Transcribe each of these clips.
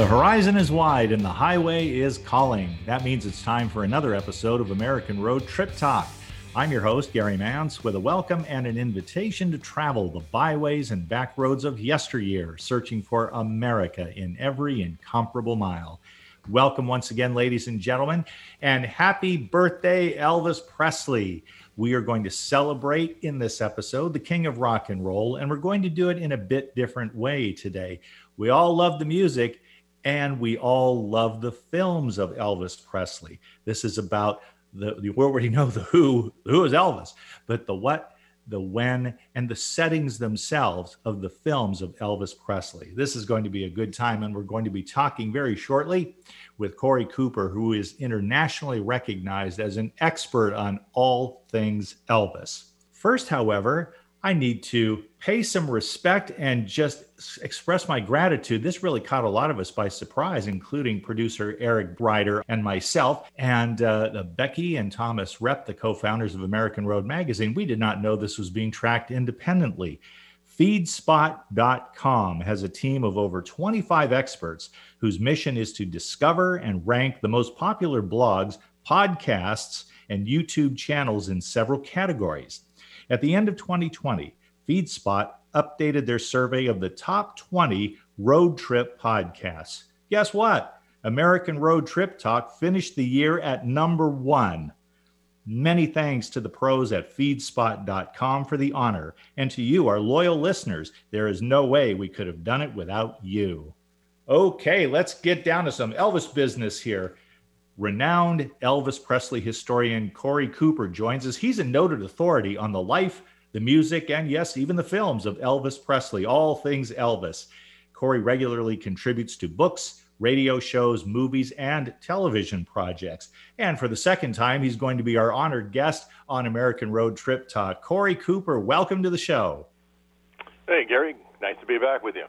The horizon is wide and the highway is calling. That means it's time for another episode of American Road Trip Talk. I'm your host, Gary Mance, with a welcome and an invitation to travel the byways and back roads of yesteryear, searching for America in every incomparable mile. Welcome once again, ladies and gentlemen, and happy birthday, Elvis Presley. We are going to celebrate in this episode the king of rock and roll, and we're going to do it in a bit different way today. We all love the music, and we all love the films of Elvis Presley. This is about the, we already know the who, who is Elvis, but the what, the when, and the settings themselves of the films of Elvis Presley. This is going to be a good time, and we're going to be talking very shortly with Cory Cooper, who is internationally recognized as an expert on all things Elvis. First, however, I need to pay some respect and just express my gratitude. This really caught a lot of us by surprise, including producer Eric Brider and myself, and uh, Becky and Thomas Repp, the co founders of American Road Magazine. We did not know this was being tracked independently. Feedspot.com has a team of over 25 experts whose mission is to discover and rank the most popular blogs, podcasts, and YouTube channels in several categories. At the end of 2020, FeedSpot updated their survey of the top 20 road trip podcasts. Guess what? American Road Trip Talk finished the year at number one. Many thanks to the pros at feedspot.com for the honor. And to you, our loyal listeners, there is no way we could have done it without you. Okay, let's get down to some Elvis business here. Renowned Elvis Presley historian Cory Cooper joins us. He's a noted authority on the life, the music, and yes, even the films of Elvis Presley, all things Elvis. Cory regularly contributes to books, radio shows, movies, and television projects. And for the second time, he's going to be our honored guest on American Road Trip Talk. Cory Cooper, welcome to the show. Hey, Gary. Nice to be back with you.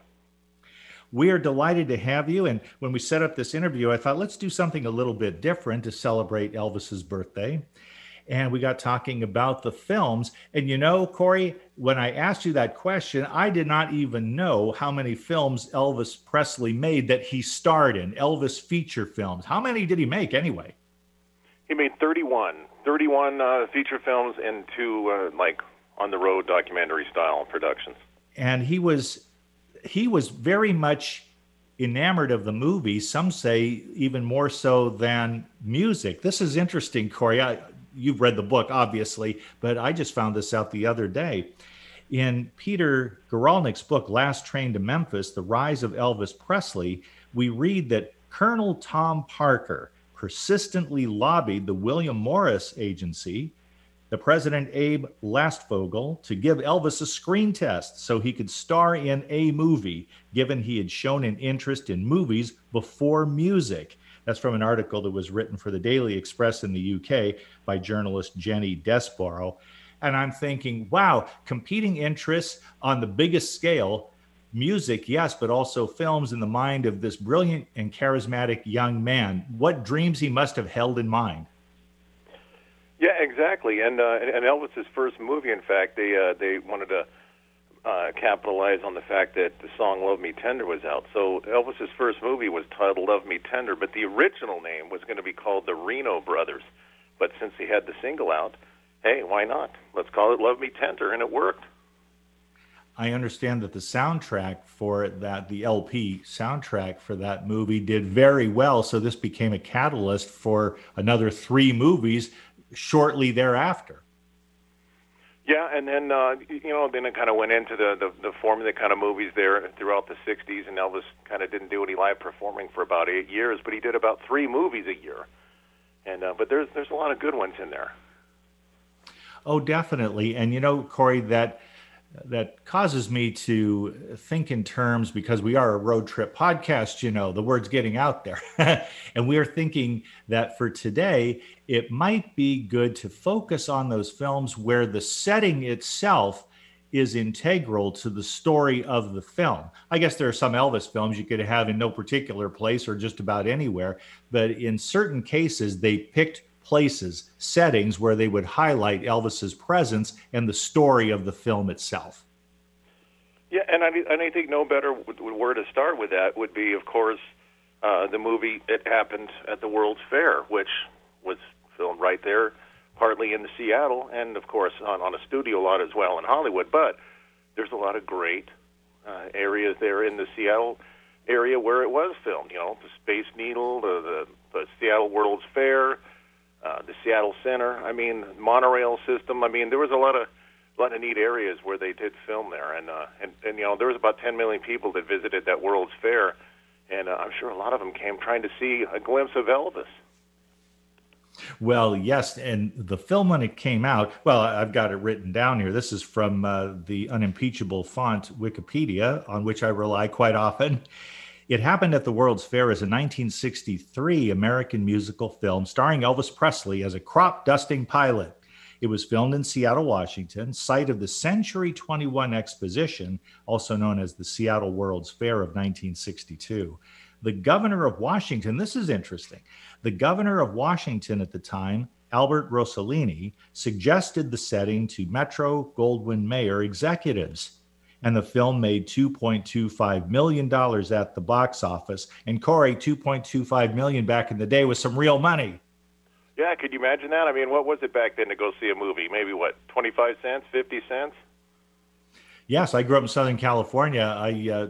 We are delighted to have you. And when we set up this interview, I thought let's do something a little bit different to celebrate Elvis's birthday. And we got talking about the films. And you know, Cory, when I asked you that question, I did not even know how many films Elvis Presley made that he starred in, Elvis feature films. How many did he make anyway? He made 31, 31 uh, feature films and two uh, like on the road documentary style productions. And he was he was very much enamored of the movie. Some say even more so than music. This is interesting, Cory. I, you've read the book, obviously, but I just found this out the other day. In Peter Guralnick's book, Last Train to Memphis The Rise of Elvis Presley, we read that Colonel Tom Parker persistently lobbied the William Morris Agency the president, Abe Lastfogel, to give Elvis a screen test so he could star in a movie, given he had shown an interest in movies before music. That's from an article that was written for the Daily Express in the UK by journalist Jenny Desborough. And I'm thinking, wow, competing interests on the biggest scale music, yes, but also films in the mind of this brilliant and charismatic young man. What dreams he must have held in mind. Yeah, exactly. And uh, and Elvis's first movie, in fact, they uh, they wanted to uh, capitalize on the fact that the song "Love Me Tender" was out. So Elvis's first movie was titled "Love Me Tender," but the original name was going to be called the Reno Brothers. But since he had the single out, hey, why not? Let's call it "Love Me Tender," and it worked. I understand that the soundtrack for that, the LP soundtrack for that movie, did very well. So this became a catalyst for another three movies shortly thereafter. Yeah, and then uh, you know, then it kind of went into the, the the formula kind of movies there throughout the '60s, and Elvis kind of didn't do any live performing for about eight years, but he did about three movies a year, and uh, but there's there's a lot of good ones in there. Oh, definitely, and you know, Cory, that that causes me to think in terms because we are a road trip podcast, you know, the word's getting out there. and we are thinking that for today, it might be good to focus on those films where the setting itself is integral to the story of the film. I guess there are some Elvis films you could have in no particular place or just about anywhere, but in certain cases, they picked places, settings where they would highlight Elvis's presence and the story of the film itself. Yeah, and I, and I think no better where to start with that would be, of course, uh, the movie it happened at the World's Fair, which was filmed right there, partly in Seattle, and of course on, on a studio lot as well in Hollywood. But there's a lot of great uh, areas there in the Seattle area where it was filmed. You know, the Space Needle, the the, the Seattle World's Fair, uh, the Seattle Center. I mean, monorail system. I mean, there was a lot of a lot of neat areas where they did film there, and uh, and and you know, there was about 10 million people that visited that World's Fair, and uh, I'm sure a lot of them came trying to see a glimpse of Elvis. Well, yes, and the film when it came out, well, I've got it written down here. This is from uh, the unimpeachable font Wikipedia, on which I rely quite often. It happened at the World's Fair as a 1963 American musical film starring Elvis Presley as a crop dusting pilot. It was filmed in Seattle, Washington, site of the Century 21 Exposition, also known as the Seattle World's Fair of 1962. The governor of Washington, this is interesting. The governor of Washington at the time, Albert Rosellini, suggested the setting to Metro Goldwyn Mayer executives. And the film made $2.25 million at the box office. And Cory, 2.25 million back in the day was some real money. Yeah, could you imagine that? I mean, what was it back then to go see a movie? Maybe what, 25 cents, 50 cents? Yes, I grew up in Southern California. I uh,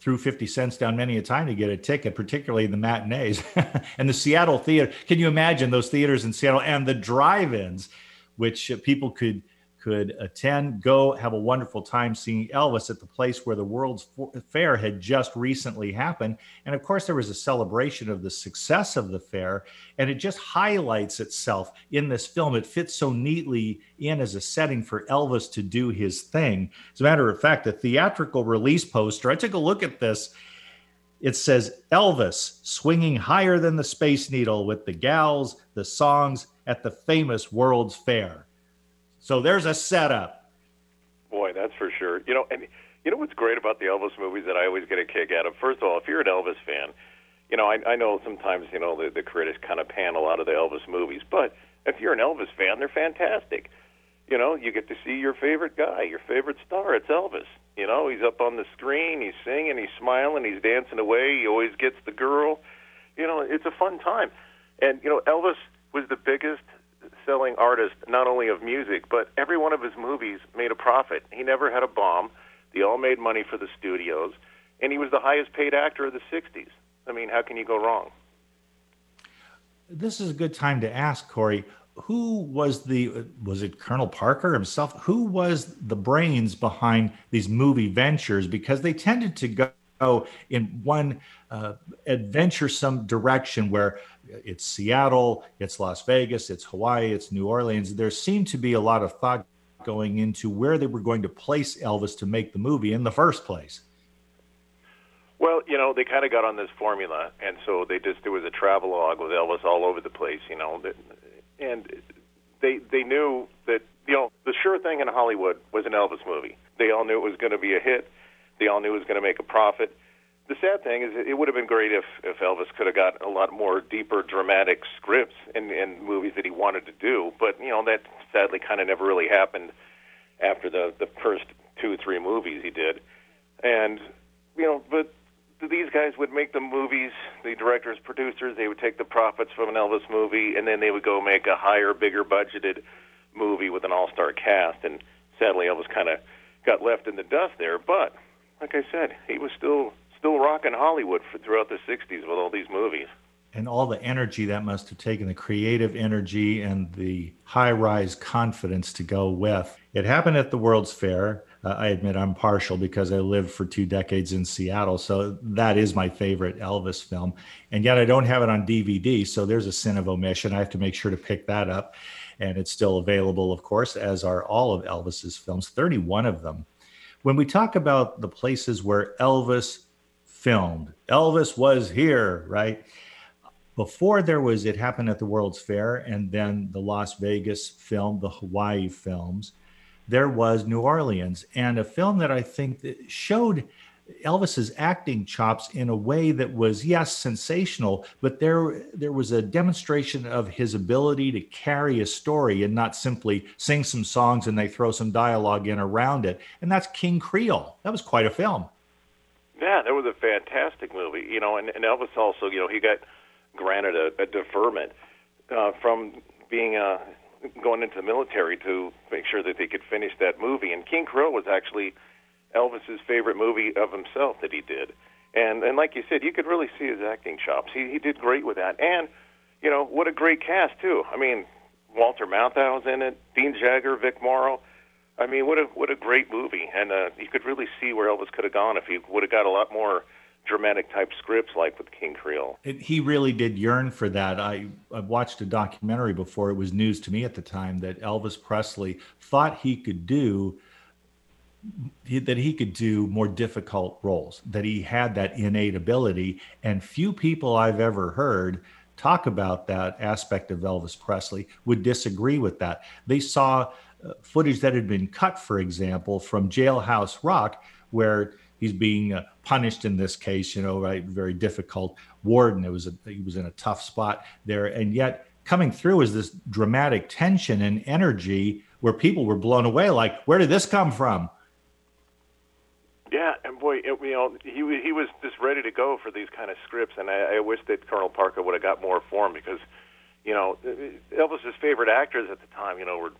threw 50 cents down many a time to get a ticket, particularly in the matinees and the Seattle theater. Can you imagine those theaters in Seattle and the drive ins, which people could could attend, go have a wonderful time seeing Elvis at the place where the World's Fair had just recently happened. And of course, there was a celebration of the success of the fair, and it just highlights itself in this film. It fits so neatly in as a setting for Elvis to do his thing. As a matter of fact, the theatrical release poster, I took a look at this. It says Elvis swinging higher than the Space Needle with the gals, the songs at the famous World's Fair. So there's a setup. Boy, that's for sure. You know, and you know what's great about the Elvis movies that I always get a kick out of? First of all, if you're an Elvis fan, you know, I, I know sometimes, you know, the, the critics kind of pan a lot of the Elvis movies, but if you're an Elvis fan, they're fantastic. You know, you get to see your favorite guy, your favorite star. It's Elvis. You know, he's up on the screen, he's singing, he's smiling, he's dancing away. He always gets the girl. You know, it's a fun time. And you know, Elvis was the biggest selling artist, not only of music, but every one of his movies made a profit. He never had a bomb. They all made money for the studios, and he was the highest paid actor of the 60s. I mean, how can you go wrong? This is a good time to ask, Cory. Who was the was it Colonel Parker himself? Who was the brains behind these movie ventures? Because they tended to go in one uh, adventuresome direction where it's Seattle, it's Las Vegas, it's Hawaii, it's New Orleans. There seemed to be a lot of thought going into where they were going to place Elvis to make the movie in the first place. Well, you know, they kind of got on this formula, and so they just there was a travelogue with Elvis all over the place, you know, and they they knew that you know the sure thing in Hollywood was an Elvis movie. They all knew it was going to be a hit. They all knew it was going to make a profit the sad thing is it would have been great if if Elvis could have got a lot more deeper dramatic scripts in in movies that he wanted to do but you know that sadly kind of never really happened after the the first two or three movies he did. And you know but these guys would make the movies the directors producers they would take the profits from an Elvis movie and then they would go make a higher bigger budgeted movie with an all-star cast and sadly Elvis kind of got left in the dust there. But like I said he was still still rocking Hollywood for, throughout the 60s with all these movies. And all the energy that must have taken, the creative energy and the high rise confidence to go with. It happened at the World's Fair. Uh, I admit I'm partial because I lived for two decades in Seattle. So that is my favorite Elvis film. And yet I don't have it on DVD. So there's a sin of omission. I have to make sure to pick that up. And it's still available, of course, as are all of Elvis's films, 31 of them. When we talk about the places where Elvis filmed. Elvis was here, right? Before there was, it happened at the World's Fair, and then the Las Vegas film, the Hawaii films. There was New Orleans, and a film that I think that showed Elvis's acting chops in a way that was yes sensational, but there there was a demonstration of his ability to carry a story and not simply sing some songs and they throw some dialogue in around it. And that's King Creole. That was quite a film. Yeah, that was a fantastic movie. You know, and, and Elvis also, you know, he got granted a, a deferment uh, from being uh, going into the military to make sure that they could finish that movie. And King Creole was actually Elvis's favorite movie of himself that he did. And and like you said, you could really see his acting chops. He he did great with that. And you know what a great cast too. I mean, Walter Matthau's in it, Dean Jagger, Vic Morrow. I mean, what a what a great movie. And uh, you could really see where Elvis could have gone if he would have got a lot more dramatic type scripts like with King Creole. It, he really did yearn for that. I, I watched a documentary before. It was news to me at the time that Elvis Presley thought he could do that he could do more difficult roles, that he had that innate ability. And few people I've ever heard talk about that aspect of Elvis Presley would disagree with that. They saw uh, footage that had been cut, for example, from Jailhouse Rock, where he's being uh, punished in this case, you know, right? Very difficult warden. It was a, he was in a tough spot there. And yet coming through is this dramatic tension and energy where people were blown away. Like, where did this come from? Yeah, and boy, it, you know, he he was just ready to go for these kind of scripts, and I, I wish that Colonel Parker would have got more for him because, you know, Elvis's favorite actors at the time, you know, were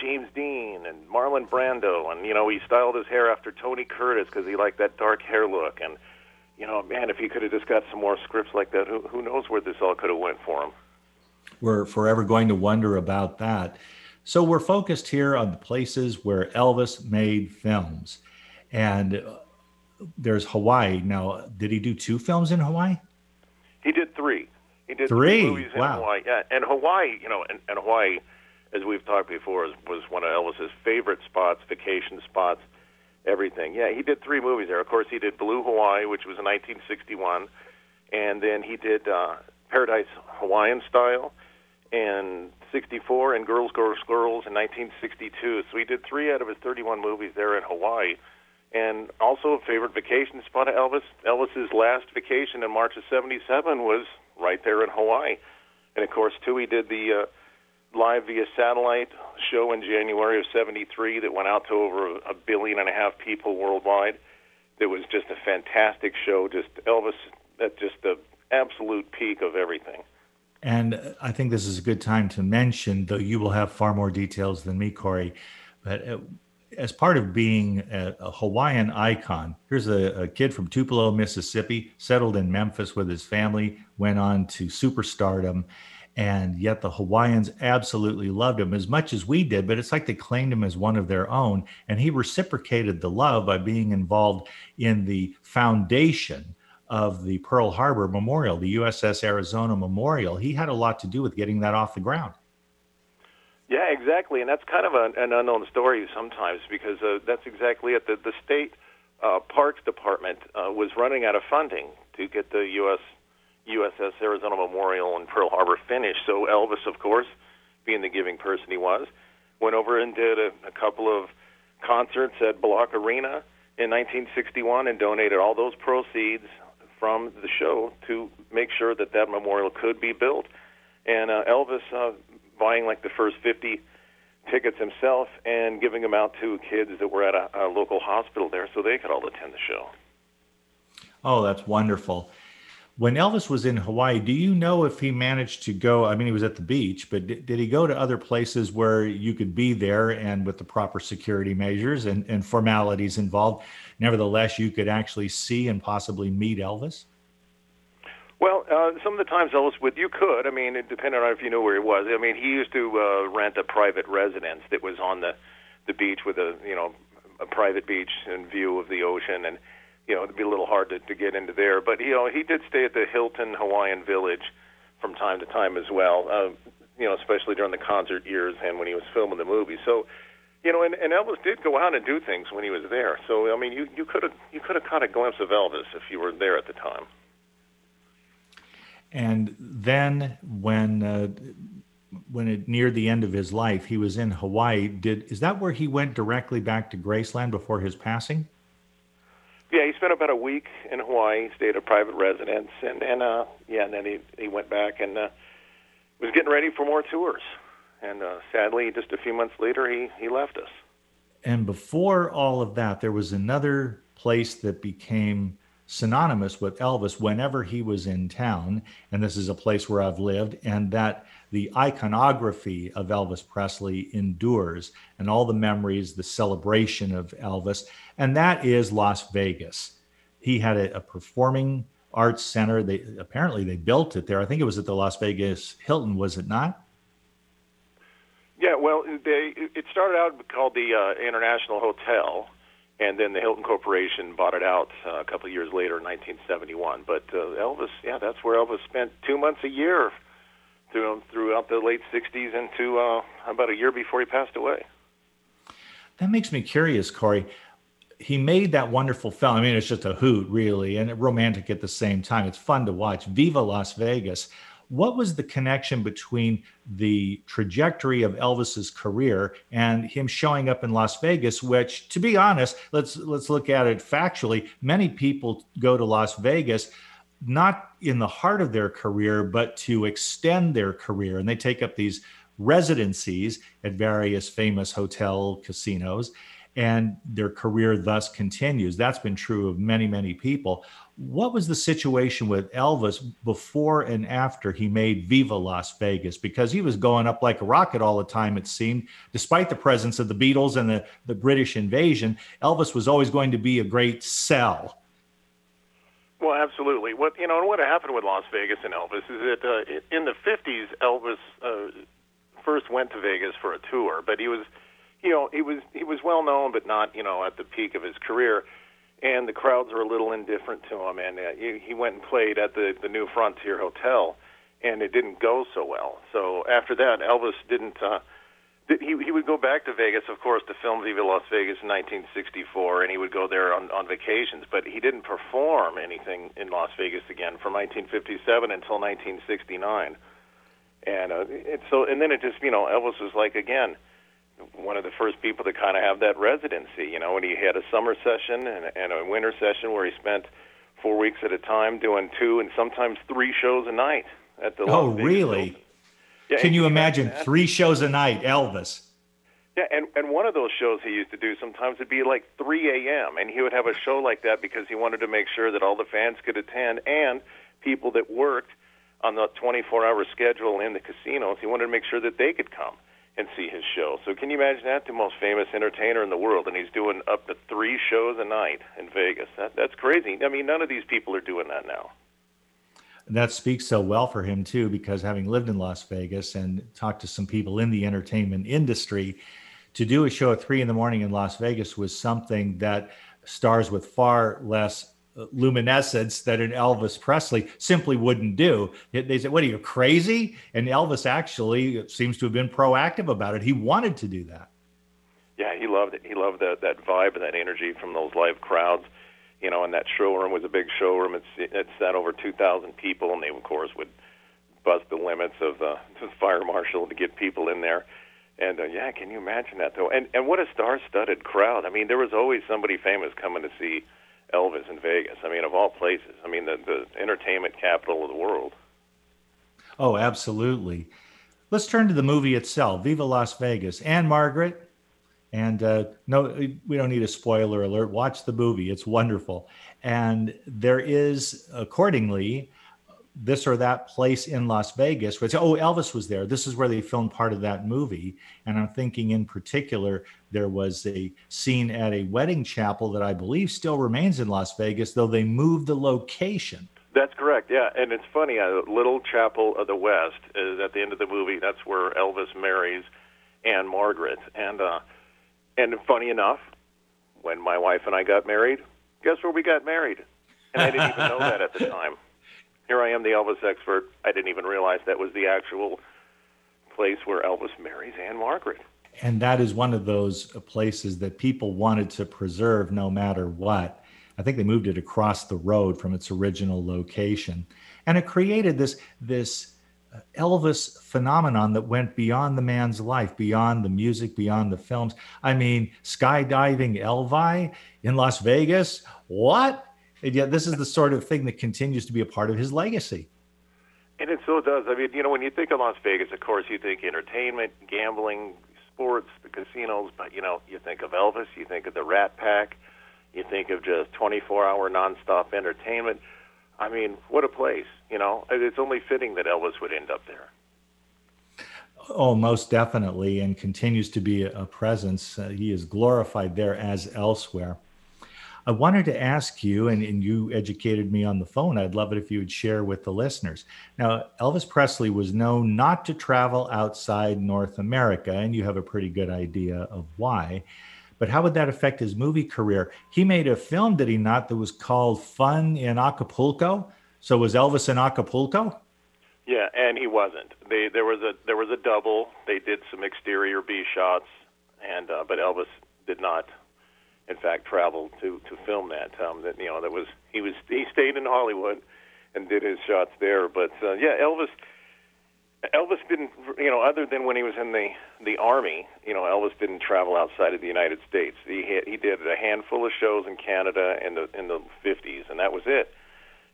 James Dean and Marlon Brando, and you know, he styled his hair after Tony Curtis because he liked that dark hair look, and you know, man, if he could have just got some more scripts like that, who who knows where this all could have went for him. We're forever going to wonder about that. So we're focused here on the places where Elvis made films and uh, there's Hawaii. Now, did he do two films in Hawaii? He did three. He did three, three movies in. Hawaii. Yeah, and Hawaii, you know, and, and Hawaii, as we've talked before, was one of Elvis's favorite spots, vacation spots, everything. Yeah, he did three movies there. Of course, he did Blue Hawaii, which was in 1961, and then he did uh, Paradise Hawaiian Style, and 64, and Girls, Girls, Girls in 1962. So he did three out of his 31 movies there in Hawaii and also a favorite vacation spot of Elvis. Elvis's last vacation in March of '77 was right there in Hawaii, and of course, too, he did the uh, live via satellite show in January of '73 that went out to over a billion and a half people worldwide. It was just a fantastic show. Just Elvis at just the absolute peak of everything. And I think this is a good time to mention, though you will have far more details than me, Cory, but uh, as part of being a, a Hawaiian icon, here's a, a, kid from Tupelo, Mississippi, settled in Memphis with his family, went on to superstardom, and yet the Hawaiians absolutely loved him as much as we did. But it's like they claimed him as one of their own, and he reciprocated the love by being involved in the foundation of the Pearl Harbor Memorial, the USS Arizona Memorial. He had a lot to do with getting that off the ground. Yeah, exactly, and that's kind of an unknown story sometimes because uh, that's exactly it. The, the state uh, parks department uh, was running out of funding to get the U.S. USS Arizona Memorial and Pearl Harbor finished. So Elvis, of course, being the giving person he was, went over and did a, a couple of concerts at Bloch Arena in 1961 and donated all those proceeds from the show to make sure that that memorial could be built. And uh, Elvis uh, buying like the first 50 tickets himself and giving them out to kids that were at a, a local hospital there so they could all attend the show. Oh, that's wonderful. When Elvis was in Hawaii, do you know if he managed to go? I mean, he was at the beach, but did, did he go to other places where you could be there and with the proper security measures and, and formalities involved? Nevertheless, you could actually see and possibly meet Elvis? Well, uh, some of the times Elvis would you could. I mean, it depended on if you knew where he was. I mean, he used to uh, rent a private residence that was on the the beach with a you know a private beach and view of the ocean, and you know it'd be a little hard to, to get into there. But you know he did stay at the Hilton Hawaiian Village from time to time as well. Uh, you know, especially during the concert years and when he was filming the movie. So, you know, and, and Elvis did go out and do things when he was there. So, I mean, you you could have you could have caught a glimpse of Elvis if you were there at the time. And then when uh, when it neared the end of his life, he was in Hawaii. Did is that where he went directly back to Graceland before his passing? Yeah, he spent about a week in Hawaii, stayed at a private residence, and and uh, yeah, and then he he went back and uh, was getting ready for more tours. And uh, sadly, just a few months later, he he left us. And before all of that, there was another place that became synonymous with Elvis whenever he was in town. And this is a place where I've lived, and that the iconography of Elvis Presley endures and all the memories, the celebration of Elvis. And that is Las Vegas. He had a, a performing arts center. They apparently they built it there. I think it was at the Las Vegas Hilton, was it not? Yeah, well, they it started out called the uh, International Hotel, and then the Hilton Corporation bought it out uh, a couple of years later in 1971. But uh, Elvis, yeah, that's where Elvis spent two months a year through, throughout the late 60s into uh, about a year before he passed away. That makes me curious, Cory. He made that wonderful film. I mean, it's just a hoot, really, and romantic at the same time. It's fun to watch. Viva Las Vegas. What was the connection between the trajectory of Elvis's career and him showing up in Las Vegas? Which, to be honest, let's let's look at it factually. Many people go to Las Vegas not in the heart of their career, but to extend their career, and they take up these residencies at various famous hotel casinos and their career thus continues. That's been true of many, many people. What was the situation with Elvis before and after he made Viva Las Vegas? Because he was going up like a rocket all the time, it seemed, despite the presence of the Beatles and the, the British invasion. Elvis was always going to be a great sell. Well, absolutely. What you know, and what happened with Las Vegas and Elvis is that uh, in the '50s, Elvis uh, first went to Vegas for a tour, but he was you know, he was he was well known, but not you know at the peak of his career, and the crowds were a little indifferent to him. And uh, he, he went and played at the the New Frontier Hotel, and it didn't go so well. So after that, Elvis didn't. Uh, he he would go back to Vegas, of course, to film Viva Las Vegas in 1964, and he would go there on on vacations. But he didn't perform anything in Las Vegas again from 1957 until 1969. And uh, it, so, and then it just, you know, Elvis was like again one of the first people to kind of have that residency. You know, when he had a summer session and, and a winter session where he spent four weeks at a time doing two and sometimes three shows a night at the. Oh, really? Yeah, can you imagine three shows a night, Elvis? Yeah, and and one of those shows he used to do sometimes would be like 3 a.m. and he would have a show like that because he wanted to make sure that all the fans could attend and people that worked on the 24-hour schedule in the casinos. He wanted to make sure that they could come and see his show. So can you imagine that? The most famous entertainer in the world, and he's doing up to three shows a night in Vegas. That, that's crazy. I mean, none of these people are doing that now. That speaks so well for him too, because having lived in Las Vegas and talked to some people in the entertainment industry, to do a show at three in the morning in Las Vegas was something that stars with far less uh, luminescence that an Elvis Presley simply wouldn't do. They said, What are you crazy? And Elvis actually seems to have been proactive about it. He wanted to do that. Yeah, he loved it. He loved that that vibe and that energy from those live crowds. You know, and that showroom was a big showroom. It's it sat over two thousand people, and they of course would bust the limits of the, the fire marshal to get people in there. And uh, yeah, can you imagine that though? And and what a star-studded crowd. I mean, there was always somebody famous coming to see Elvis in Vegas. I mean, of all places. I mean, the, the entertainment capital of the world. Oh, absolutely. Let's turn to the movie itself, Viva Las Vegas. Ann-Margret, and uh, no, we don't need a spoiler alert. Watch the movie; it's wonderful. And there is, accordingly, this or that place in Las Vegas, which, oh, Elvis was there. This is where they filmed part of that movie. And I'm thinking in particular, there was a scene at a wedding chapel that I believe still remains in Las Vegas, though they moved the location. That's correct, yeah. And it's funny, a little chapel of the West is at the end of the movie. That's where Elvis marries ann margret. And, uh, and funny enough, when my wife and I got married, guess where we got married? And I didn't even know that at the time here I am, the Elvis expert. I didn't even realize that was the actual place where Elvis marries Ann-Margret. And that is one of those places that people wanted to preserve no matter what. I think they moved it across the road from its original location. And it created this, this Elvis phenomenon that went beyond the man's life, beyond the music, beyond the films. I mean, skydiving Elvi in Las Vegas. What? And yet, this is the sort of thing that continues to be a part of his legacy. And it so does. I mean, you know, when you think of Las Vegas, of course, you think entertainment, gambling, sports, the casinos, but, you know, you think of Elvis, you think of the Rat Pack, You think of just 24-hour nonstop entertainment. I mean, what a place! You know, it's only fitting that Elvis would end up there. Oh, most definitely, and continues to be a presence. Uh, he is glorified there as elsewhere. I wanted to ask you, and, and, you educated me on the phone. I'd love it if you would share with the listeners. Now, Elvis Presley was known not to travel outside North America, and you have a pretty good idea of why. But how would that affect his movie career? He made a film, did he not, that was called Fun in Acapulco? So was Elvis in Acapulco? Yeah, and he wasn't. They there was a there was a double. They did some exterior B shots, and uh, but Elvis did not, in fact, travel to to film that. Um, that you know that was he was he stayed in Hollywood and did his shots there. But uh, yeah, Elvis. Elvis didn't, you know, other than when he was in the the army, you know, Elvis didn't travel outside of the United States. He he did a handful of shows in Canada in the in the 50s, and that was it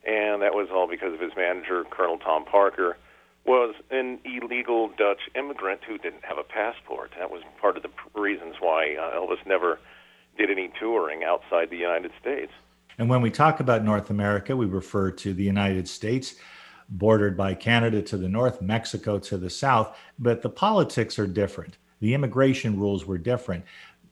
and that was all because of his manager, Colonel Tom Parker, was an illegal Dutch immigrant who didn't have a passport. That was part of the reasons why uh, Elvis never did any touring outside the United States. And when we talk about North America, we refer to the United States, bordered by Canada to the north, Mexico to the south, but the politics are different. The immigration rules were different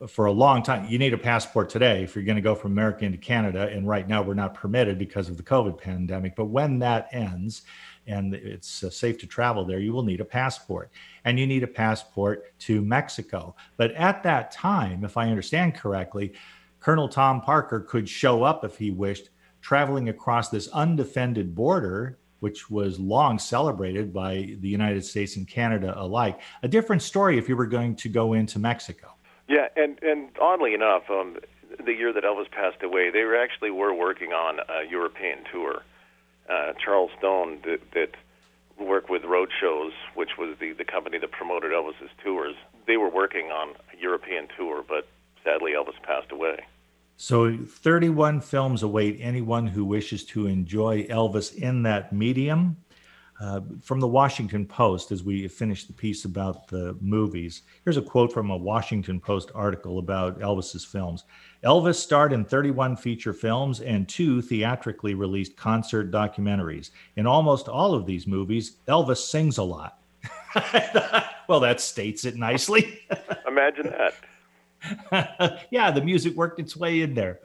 for a long time. You need a passport today if you're going to go from America into Canada. And right now, we're not permitted because of the COVID pandemic. But when that ends and it's uh, safe to travel there, you will need a passport. And you need a passport to Mexico. But at that time, if I understand correctly, Colonel Tom Parker could show up if he wished, traveling across this undefended border which was long celebrated by the United States and Canada alike. A different story if you were going to go into Mexico. Yeah, and and oddly enough, um, the year that Elvis passed away, they were actually were working on a European tour. Uh, Charles Stone that, that worked with Roadshows, which was the the company that promoted Elvis's tours. They were working on a European tour, but sadly Elvis passed away. So 31 films await anyone who wishes to enjoy Elvis in that medium. Uh, from the Washington Post, as we finish the piece about the movies, here's a quote from a Washington Post article about Elvis's films. Elvis starred in 31 feature films and two theatrically released concert documentaries. In almost all of these movies, Elvis sings a lot. well, that states it nicely. Imagine that. yeah, the music worked its way in there.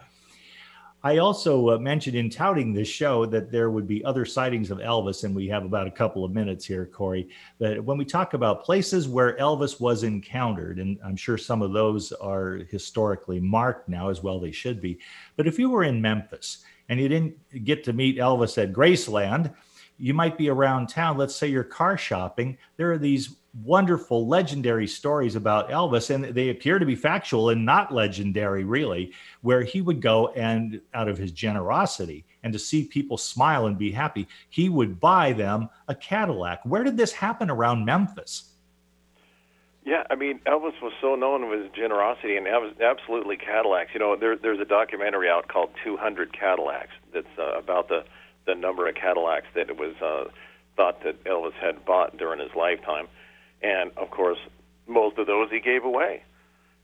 I also uh, mentioned in touting this show that there would be other sightings of Elvis, and we have about a couple of minutes here, Cory. But when we talk about places where Elvis was encountered, and I'm sure some of those are historically marked now as well, they should be. But if you were in Memphis and you didn't get to meet Elvis at Graceland, you might be around town. Let's say you're car shopping. There are these wonderful, legendary stories about Elvis, and they appear to be factual and not legendary, really, where he would go and out of his generosity and to see people smile and be happy, he would buy them a Cadillac. Where did this happen around Memphis? Yeah, I mean, Elvis was so known for his generosity and absolutely Cadillacs. You know, there, there's a documentary out called 200 Cadillacs that's uh, about the, the number of Cadillacs that it was uh, thought that Elvis had bought during his lifetime and of course, most of those he gave away.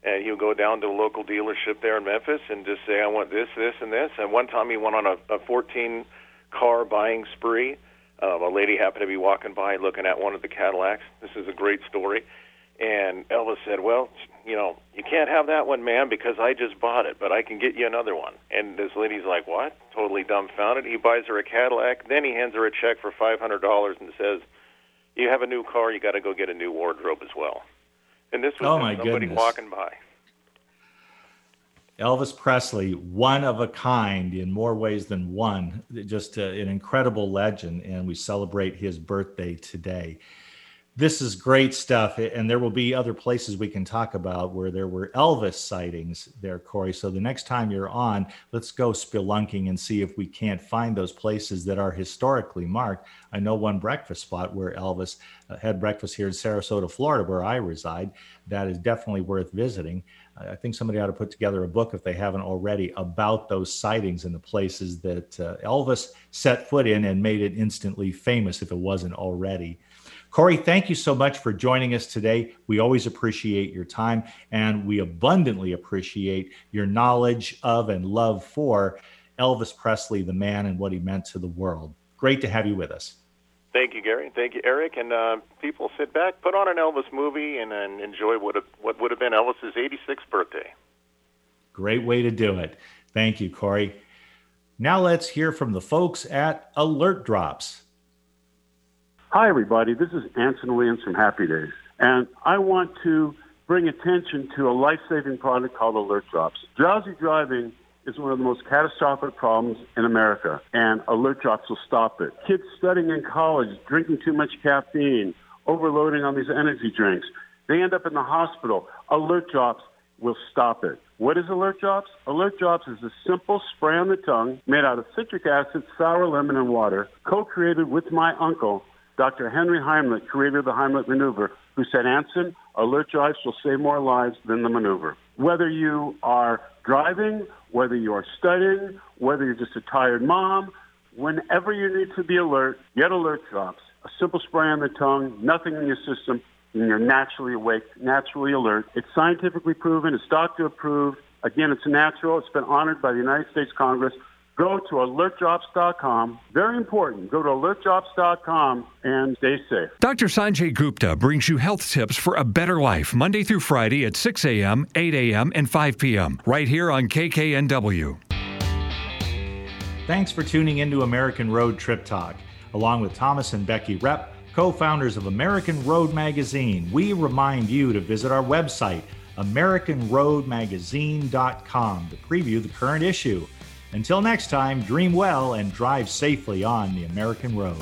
And he would go down to a local dealership there in Memphis and just say, I want this, this, and this. And one time he went on a, a 14 car buying spree. Um, a lady happened to be walking by looking at one of the Cadillacs. This is a great story. And Elvis said, Well, you know, you can't have that one, ma'am, because I just bought it, but I can get you another one. And this lady's like, What? Totally dumbfounded. He buys her a Cadillac. Then he hands her a check for $500 and says, you have a new car, you got to go get a new wardrobe as well. And this was oh my somebody goodness. walking by. Elvis Presley, one of a kind in more ways than one, just uh, an incredible legend, and we celebrate his birthday today this is great stuff and there will be other places we can talk about where there were elvis sightings there cory. So the next time you're on let's go spelunking and see if we can't find those places that are historically marked. I know one breakfast spot where elvis uh, had breakfast here in sarasota florida where i reside. That is definitely worth visiting. I think somebody ought to put together a book if they haven't already about those sightings and the places that uh, elvis set foot in and made it instantly famous if it wasn't already Cory, thank you so much for joining us today. We always appreciate your time and we abundantly appreciate your knowledge of and love for Elvis Presley, the man, and what he meant to the world. Great to have you with us. Thank you, Gary. Thank you, Eric. And uh, people sit back, put on an Elvis movie, and, and enjoy what, what would have been Elvis's 86th birthday. Great way to do it. Thank you, Cory. Now let's hear from the folks at Alert Drops. Hi, everybody. This is Anson Williams from Happy Days. And I want to bring attention to a life saving product called Alert Drops. Drowsy driving is one of the most catastrophic problems in America, and Alert Drops will stop it. Kids studying in college, drinking too much caffeine, overloading on these energy drinks, they end up in the hospital. Alert Drops will stop it. What is Alert Drops? Alert Drops is a simple spray on the tongue made out of citric acid, sour lemon, and water, co created with my uncle Dr. Henry Heimlich, creator of the Heimlich maneuver, who said, Anson, alert drops will save more lives than the maneuver. Whether you are driving, whether you are studying, whether you're just a tired mom, whenever you need to be alert, get alert drops. A simple spray on the tongue, nothing in your system, and you're naturally awake, naturally alert. It's scientifically proven, it's doctor approved. Again, it's natural. It's been honored by the United States Congress go to alertdrops.com. Very important. Go to alertdrops.com and stay safe. Dr. Sanjay Gupta brings you health tips for a better life Monday through Friday at 6 a.m., 8 a.m., and 5 p.m. right here on KKNW. Thanks for tuning into American Road Trip Talk. Along with Thomas and Becky Repp, co founders of American Road Magazine, we remind you to visit our website, AmericanRoadMagazine.com, to preview the current issue. Until next time, dream well and drive safely on the American road.